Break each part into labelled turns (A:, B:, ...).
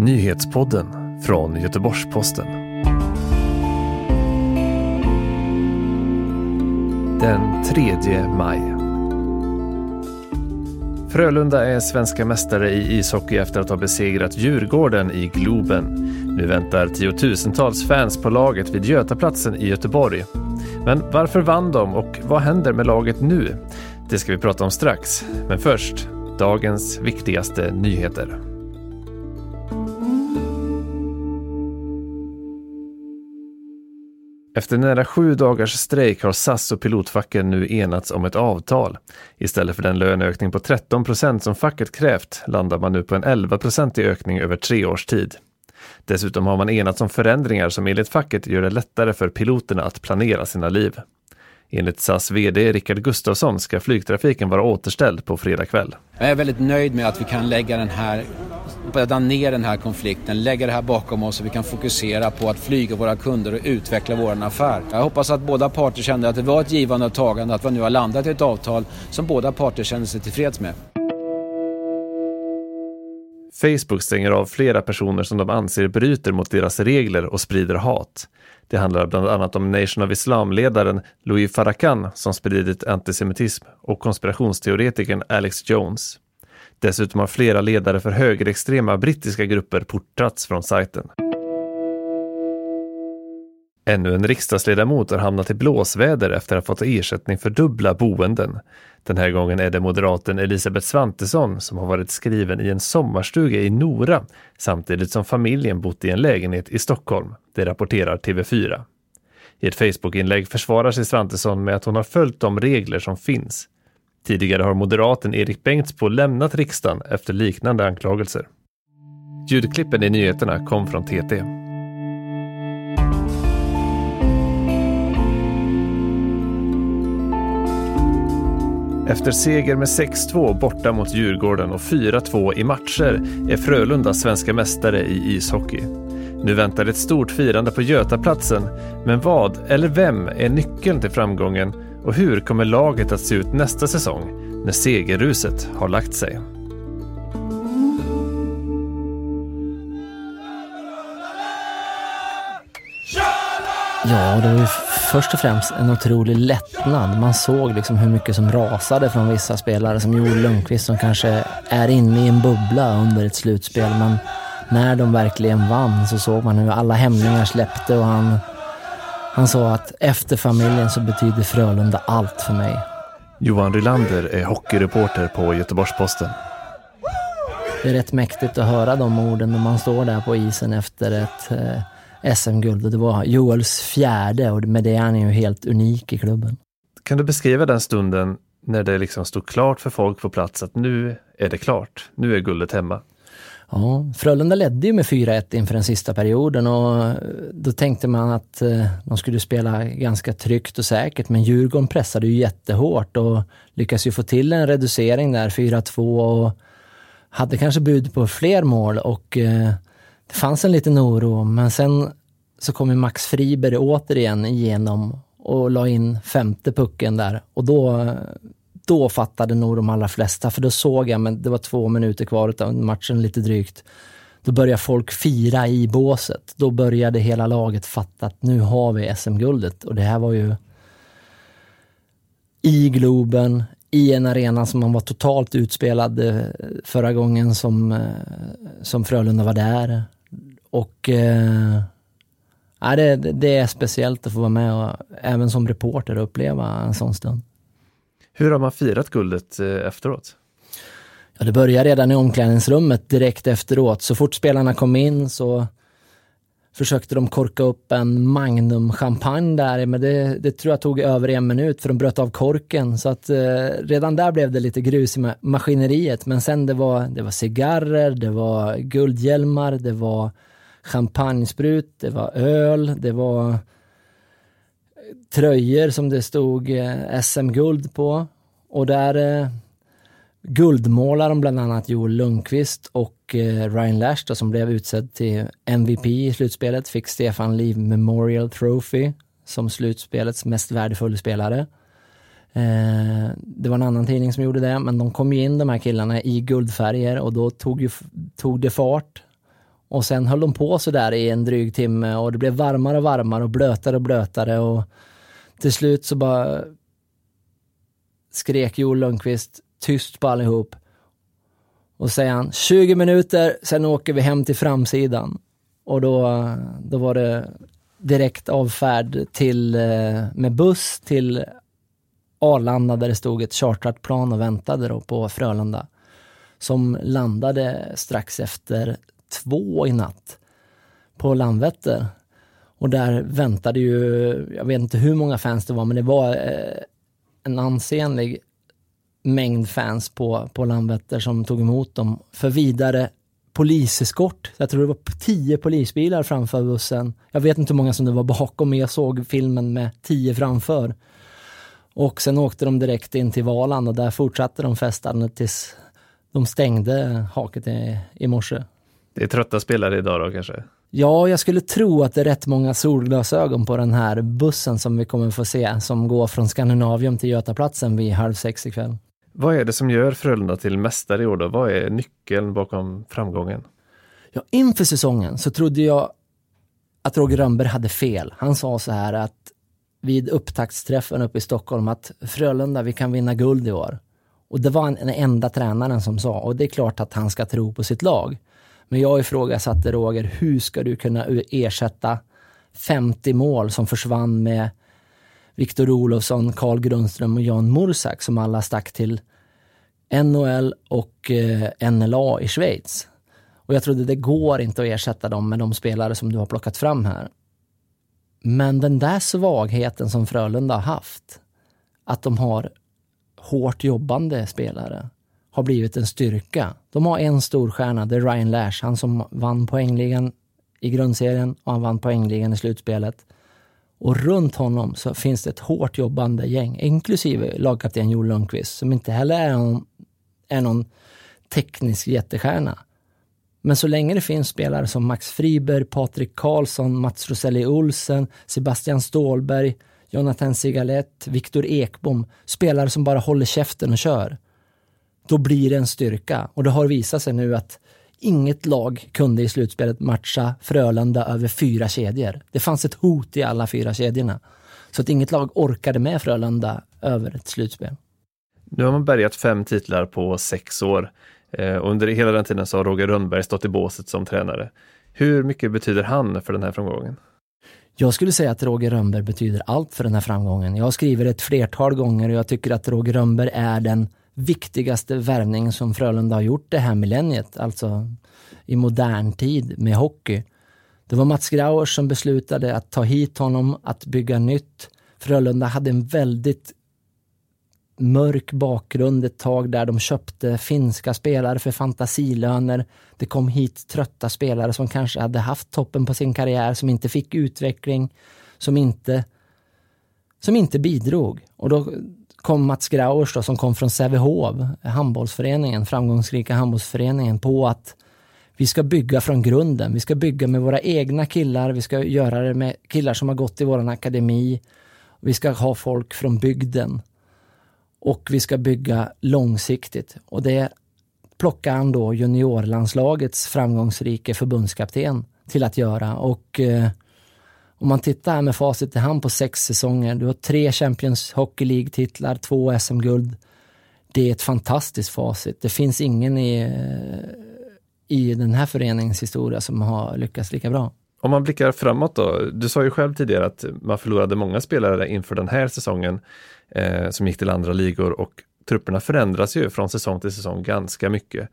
A: Nyhetspodden från Göteborgs-Posten. Den 3 maj. Frölunda är svenska mästare i ishockey efter att ha besegrat Djurgården i Globen. Nu väntar tiotusentals fans på laget vid Götaplatsen i Göteborg. Men varför vann de och vad händer med laget nu? Det ska vi prata om strax. Men först, dagens viktigaste nyheter. Efter nära sju dagars strejk har SAS och pilotfacken nu enats om ett avtal. Istället för den löneökning på 13 procent som facket krävt landar man nu på en 11 procentig ökning över tre års tid. Dessutom har man enats om förändringar som enligt facket gör det lättare för piloterna att planera sina liv. Enligt SAS VD Rickard Gustafsson ska flygtrafiken vara återställd på fredag kväll.
B: Jag är väldigt nöjd med att vi kan lägga den här, bädda ner den här konflikten, lägga det här bakom oss och vi kan fokusera på att flyga våra kunder och utveckla vår affär. Jag hoppas att båda parter kände att det var ett givande och tagande, att vi nu har landat i ett avtal som båda parter känner sig tillfreds med.
A: Facebook stänger av flera personer som de anser bryter mot deras regler och sprider hat. Det handlar bland annat om Nation of Islam-ledaren Louis Farrakhan som spridit antisemitism och konspirationsteoretikern Alex Jones. Dessutom har flera ledare för högerextrema brittiska grupper portats från sajten. Ännu en riksdagsledamot har hamnat i blåsväder efter att ha fått ersättning för dubbla boenden. Den här gången är det moderaten Elisabeth Svantesson som har varit skriven i en sommarstuga i Nora samtidigt som familjen bott i en lägenhet i Stockholm. Det rapporterar TV4. I ett Facebookinlägg försvarar sig Svantesson med att hon har följt de regler som finns. Tidigare har moderaten Erik Bengtzboe lämnat riksdagen efter liknande anklagelser. Ljudklippen i nyheterna kom från TT. Efter seger med 6-2 borta mot Djurgården och 4-2 i matcher är Frölunda svenska mästare i ishockey. Nu väntar ett stort firande på Götaplatsen, men vad eller vem är nyckeln till framgången och hur kommer laget att se ut nästa säsong när segerruset har lagt sig?
C: Ja, det var ju först och främst en otrolig lättnad. Man såg liksom hur mycket som rasade från vissa spelare som Joel Lundqvist som kanske är inne i en bubbla under ett slutspel. Men när de verkligen vann så såg man hur alla hämningar släppte och han, han sa att efter familjen så betyder Frölunda allt för mig.
A: Johan Rylander är hockeyreporter på Göteborgs-Posten.
C: Det är rätt mäktigt att höra de orden när man står där på isen efter ett eh, SM-guld och det var Joels fjärde och med det är han ju helt unik i klubben.
A: Kan du beskriva den stunden när det liksom stod klart för folk på plats att nu är det klart, nu är guldet hemma?
C: Ja, Frölunda ledde ju med 4-1 inför den sista perioden och då tänkte man att eh, de skulle spela ganska tryggt och säkert, men Djurgården pressade ju jättehårt och lyckades ju få till en reducering där, 4-2 och hade kanske bud på fler mål och eh, det fanns en liten oro, men sen så kom ju Max Friberg återigen igenom och la in femte pucken där och då, då fattade nog de allra flesta, för då såg jag, men det var två minuter kvar av matchen lite drygt. Då började folk fira i båset. Då började hela laget fatta att nu har vi SM-guldet och det här var ju i Globen, i en arena som man var totalt utspelad eh, förra gången som, eh, som Frölunda var där. Och eh, ja, det, det är speciellt att få vara med och även som reporter uppleva en sån stund.
A: Hur har man firat guldet eh, efteråt?
C: Ja, det började redan i omklädningsrummet direkt efteråt. Så fort spelarna kom in så försökte de korka upp en Magnum champagne där, men det, det, tror jag tog över en minut för de bröt av korken. Så att eh, redan där blev det lite grus i maskineriet. Men sen det var, det var cigarrer, det var guldhjälmar, det var champagnesprut, det var öl, det var tröjor som det stod eh, SM-guld på. Och där eh, guldmålar de bland annat Joel Lundqvist och eh, Ryan Lash då, som blev utsedd till MVP i slutspelet, fick Stefan Liv Memorial Trophy som slutspelets mest värdefulla spelare. Eh, det var en annan tidning som gjorde det, men de kom ju in de här killarna i guldfärger och då tog, ju, tog det fart. Och sen höll de på så där i en dryg timme och det blev varmare och varmare och blötare och blötare och till slut så bara skrek Joel Lundqvist tyst på allihop. Och säger han 20 minuter, sen åker vi hem till framsidan. Och då, då var det direkt avfärd till, eh, med buss till Arlanda där det stod ett chartrat plan och väntade då på Frölunda. Som landade strax efter två i natt på Landvetter. Och där väntade ju, jag vet inte hur många fans det var, men det var eh, en ansenlig mängd fans på, på Landvetter som tog emot dem för vidare poliseskort. Jag tror det var tio polisbilar framför bussen. Jag vet inte hur många som det var bakom, men jag såg filmen med tio framför. Och sen åkte de direkt in till Valand och där fortsatte de festandet tills de stängde haket i, i morse.
A: Det är trötta spelare idag då kanske?
C: Ja, jag skulle tro att det är rätt många solglasögon på den här bussen som vi kommer få se, som går från Skandinavium till Götaplatsen vid halv sex ikväll.
A: Vad är det som gör Frölunda till mästare i år då? Vad är nyckeln bakom framgången?
C: Ja, inför säsongen så trodde jag att Roger Rönnberg hade fel. Han sa så här att vid upptaktsträffen uppe i Stockholm att Frölunda, vi kan vinna guld i år. Och det var den enda tränaren som sa, och det är klart att han ska tro på sitt lag. Men jag ifrågasatte Roger, hur ska du kunna ersätta 50 mål som försvann med Viktor Olofsson, Carl Grundström och Jan Mursak som alla stack till NHL och eh, NLA i Schweiz. Och jag trodde det går inte att ersätta dem med de spelare som du har plockat fram här. Men den där svagheten som Frölunda har haft, att de har hårt jobbande spelare, har blivit en styrka. De har en stor stjärna, det är Ryan Lash, han som vann poängligan i grundserien och han vann poängligan i slutspelet. Och runt honom så finns det ett hårt jobbande gäng, inklusive lagkapten Joel Lundqvist, som inte heller är någon, är någon teknisk jättestjärna. Men så länge det finns spelare som Max Friberg, Patrik Karlsson, Mats Roselli Olsen, Sebastian Stålberg, Jonathan Sigalett, Viktor Ekbom, spelare som bara håller käften och kör, då blir det en styrka. Och det har visat sig nu att inget lag kunde i slutspelet matcha Frölunda över fyra kedjor. Det fanns ett hot i alla fyra kedjorna. Så att inget lag orkade med Frölunda över ett slutspel.
A: Nu har man bärgat fem titlar på sex år. Eh, under hela den tiden så har Roger Rönnberg stått i båset som tränare. Hur mycket betyder han för den här framgången?
C: Jag skulle säga att Roger Rönnberg betyder allt för den här framgången. Jag har skrivit ett flertal gånger och jag tycker att Roger Rönnberg är den viktigaste värvning som Frölunda har gjort det här millenniet, alltså i modern tid med hockey. Det var Mats Grauers som beslutade att ta hit honom, att bygga nytt. Frölunda hade en väldigt mörk bakgrund ett tag där de köpte finska spelare för fantasilöner. Det kom hit trötta spelare som kanske hade haft toppen på sin karriär, som inte fick utveckling, som inte, som inte bidrog. Och då kom Mats Grauers då, som kom från Sävehof, handbollsföreningen, framgångsrika handbollsföreningen, på att vi ska bygga från grunden. Vi ska bygga med våra egna killar. Vi ska göra det med killar som har gått i vår akademi. Vi ska ha folk från bygden. Och vi ska bygga långsiktigt. Och det plockar han då juniorlandslagets framgångsrike förbundskapten till att göra. Och eh, om man tittar här med facit i hand på sex säsonger, du har tre Champions Hockey League-titlar, två SM-guld. Det är ett fantastiskt facit. Det finns ingen i, eh, i den här föreningens historia som har lyckats lika bra.
A: Om man blickar framåt då, du sa ju själv tidigare att man förlorade många spelare inför den här säsongen eh, som gick till andra ligor och trupperna förändras ju från säsong till säsong ganska mycket.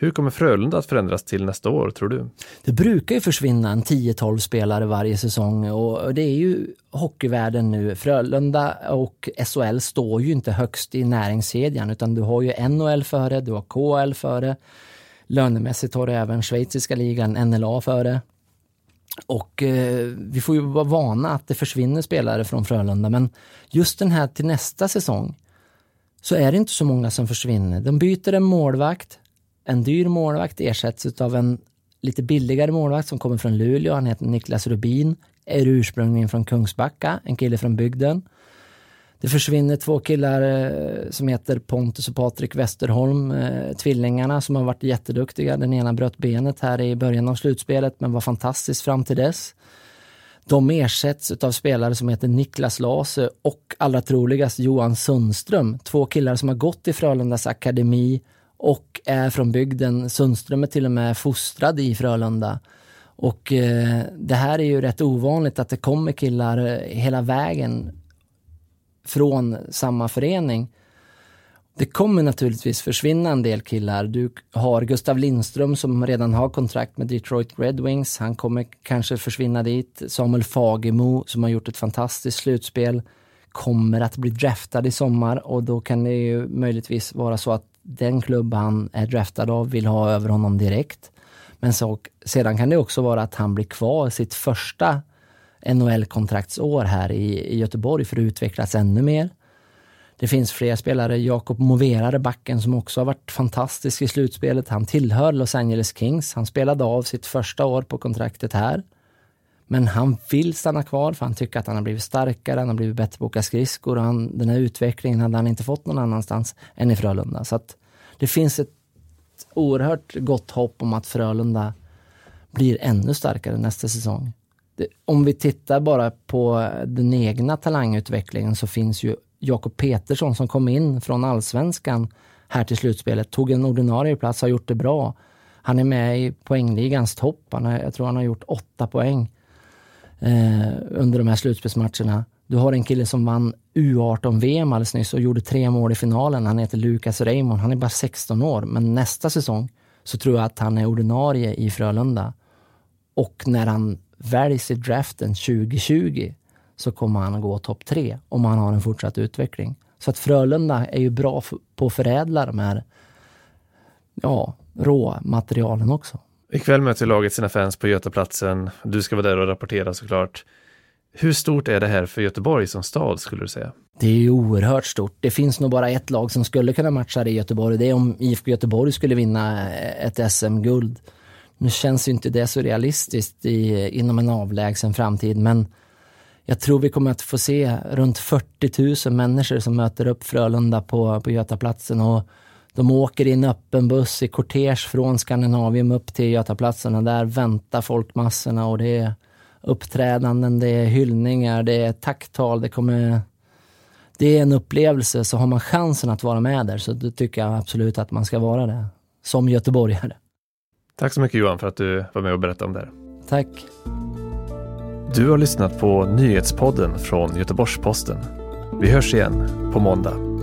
A: Hur kommer Frölunda att förändras till nästa år, tror du?
C: Det brukar ju försvinna en 10-12 spelare varje säsong och det är ju hockeyvärlden nu. Frölunda och SHL står ju inte högst i näringskedjan utan du har ju NHL före, du har KL före. Lönemässigt har du även schweiziska ligan, NLA före. Och eh, vi får ju vara vana att det försvinner spelare från Frölunda men just den här till nästa säsong så är det inte så många som försvinner. De byter en målvakt, en dyr målvakt ersätts av en lite billigare målvakt som kommer från Luleå. Han heter Niklas Rubin, är ursprungligen från Kungsbacka, en kille från bygden. Det försvinner två killar eh, som heter Pontus och Patrik Westerholm, eh, tvillingarna som har varit jätteduktiga. Den ena bröt benet här i början av slutspelet men var fantastisk fram till dess. De ersätts av spelare som heter Niklas Lase och allra troligast Johan Sundström. Två killar som har gått i Frölundas akademi och är från bygden. Sundström är till och med fostrad i Frölunda. Och eh, det här är ju rätt ovanligt att det kommer killar eh, hela vägen från samma förening. Det kommer naturligtvis försvinna en del killar. Du har Gustav Lindström som redan har kontrakt med Detroit Red Wings. Han kommer kanske försvinna dit. Samuel Fagemo som har gjort ett fantastiskt slutspel kommer att bli draftad i sommar och då kan det ju möjligtvis vara så att den klubb han är draftad av vill ha över honom direkt. Men så, sedan kan det också vara att han blir kvar sitt första NHL-kontraktsår här i, i Göteborg för att utvecklas ännu mer. Det finns fler spelare, Jakob Moverare, backen, som också har varit fantastisk i slutspelet. Han tillhör Los Angeles Kings. Han spelade av sitt första år på kontraktet här. Men han vill stanna kvar för han tycker att han har blivit starkare, han har blivit bättre på att åka skridskor och han, den här utvecklingen hade han inte fått någon annanstans än i Frölunda. Så att det finns ett oerhört gott hopp om att Frölunda blir ännu starkare nästa säsong. Det, om vi tittar bara på den egna talangutvecklingen så finns ju Jakob Petersson som kom in från allsvenskan här till slutspelet, tog en ordinarie plats, har gjort det bra. Han är med i poängligans topp. Han har, jag tror han har gjort åtta poäng eh, under de här slutspelsmatcherna. Du har en kille som vann U18-VM alldeles nyss och gjorde tre mål i finalen. Han heter Lukas Raymond. Han är bara 16 år, men nästa säsong så tror jag att han är ordinarie i Frölunda. Och när han väljs i draften 2020 så kommer han att gå topp tre om han har en fortsatt utveckling. Så att Frölunda är ju bra på att förädla de här ja, råmaterialen också.
A: Ikväll möter laget sina fans på Götaplatsen. Du ska vara där och rapportera såklart. Hur stort är det här för Göteborg som stad skulle du säga?
C: Det är ju oerhört stort. Det finns nog bara ett lag som skulle kunna matcha det i Göteborg. Det är om IFK Göteborg skulle vinna eh, ett SM-guld. Nu känns ju inte det så realistiskt i, inom en avlägsen framtid, men jag tror vi kommer att få se runt 40 000 människor som möter upp Frölunda på, på Götaplatsen och de åker i en öppen buss i kortege från Skandinavium upp till Götaplatsen och där väntar folkmassorna och det är uppträdanden, det är hyllningar, det är tacktal, det kommer det är en upplevelse, så har man chansen att vara med där så då tycker jag absolut att man ska vara det. Som göteborgare.
A: Tack så mycket Johan för att du var med och berättade om det här.
C: Tack.
A: Du har lyssnat på nyhetspodden från Göteborgs-Posten. Vi hörs igen på måndag.